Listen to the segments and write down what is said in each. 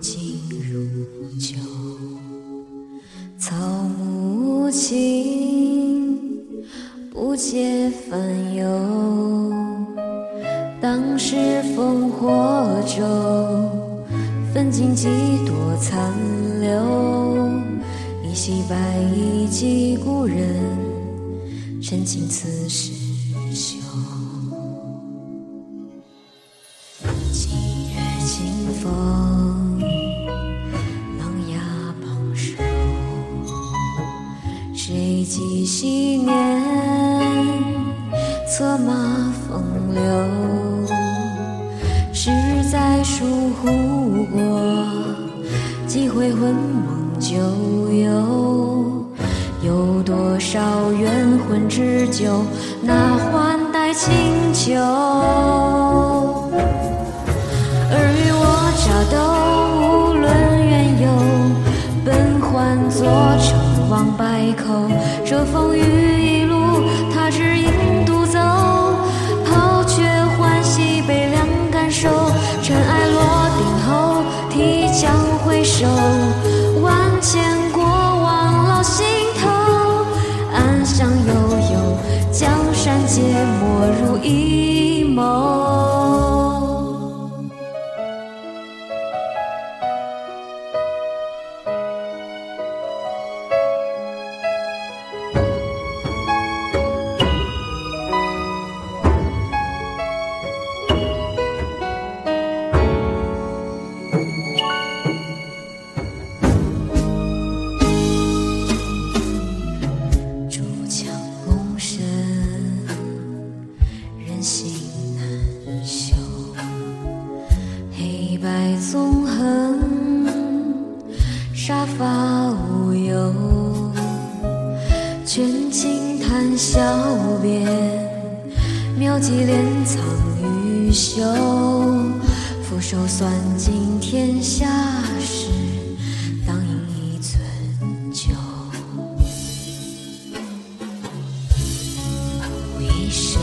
情如旧，草木无情，不解烦忧。当时烽火骤，分尽几多残留。一袭白衣寄故人，真情此时休。今月清风。几昔年，策马风流？十载疏忽过，几回魂梦旧游。有多少冤魂织就，那换代清秋？王败寇。这风雨一路，他只影独走，抛却欢喜，悲凉感受。尘埃落定后，提枪回首，万千过往烙心头。暗香悠悠，江山皆没入一眸。妙计敛藏于袖。俯首算尽天下事，当饮一樽酒。一生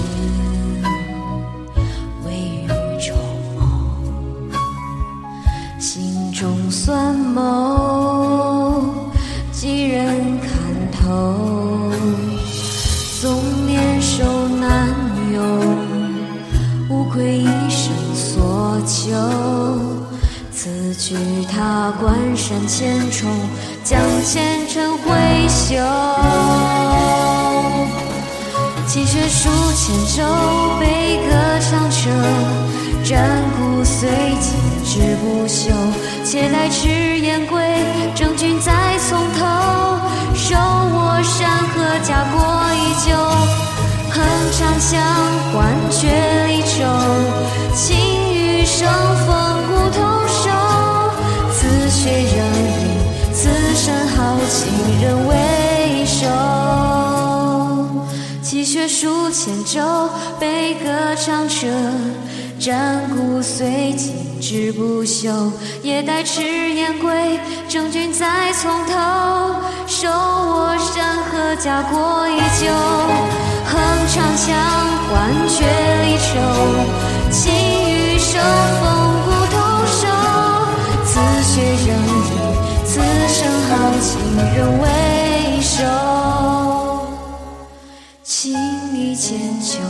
未雨绸缪，心中算谋，几人看透。纵年寿此去他关山千重，将前尘挥袖。泣血数千舟，悲歌长彻，战鼓虽尽志不休。且待赤焰归，征军再从头。手握山河，家国依旧。横长枪，换却千舟，悲歌长彻，战鼓虽尽志不休。也待赤焰归，征军再从头。手握山河，家国依旧。横长枪，换却离愁。情与生，风骨同守。此血仍饮，此生豪情仍未千秋。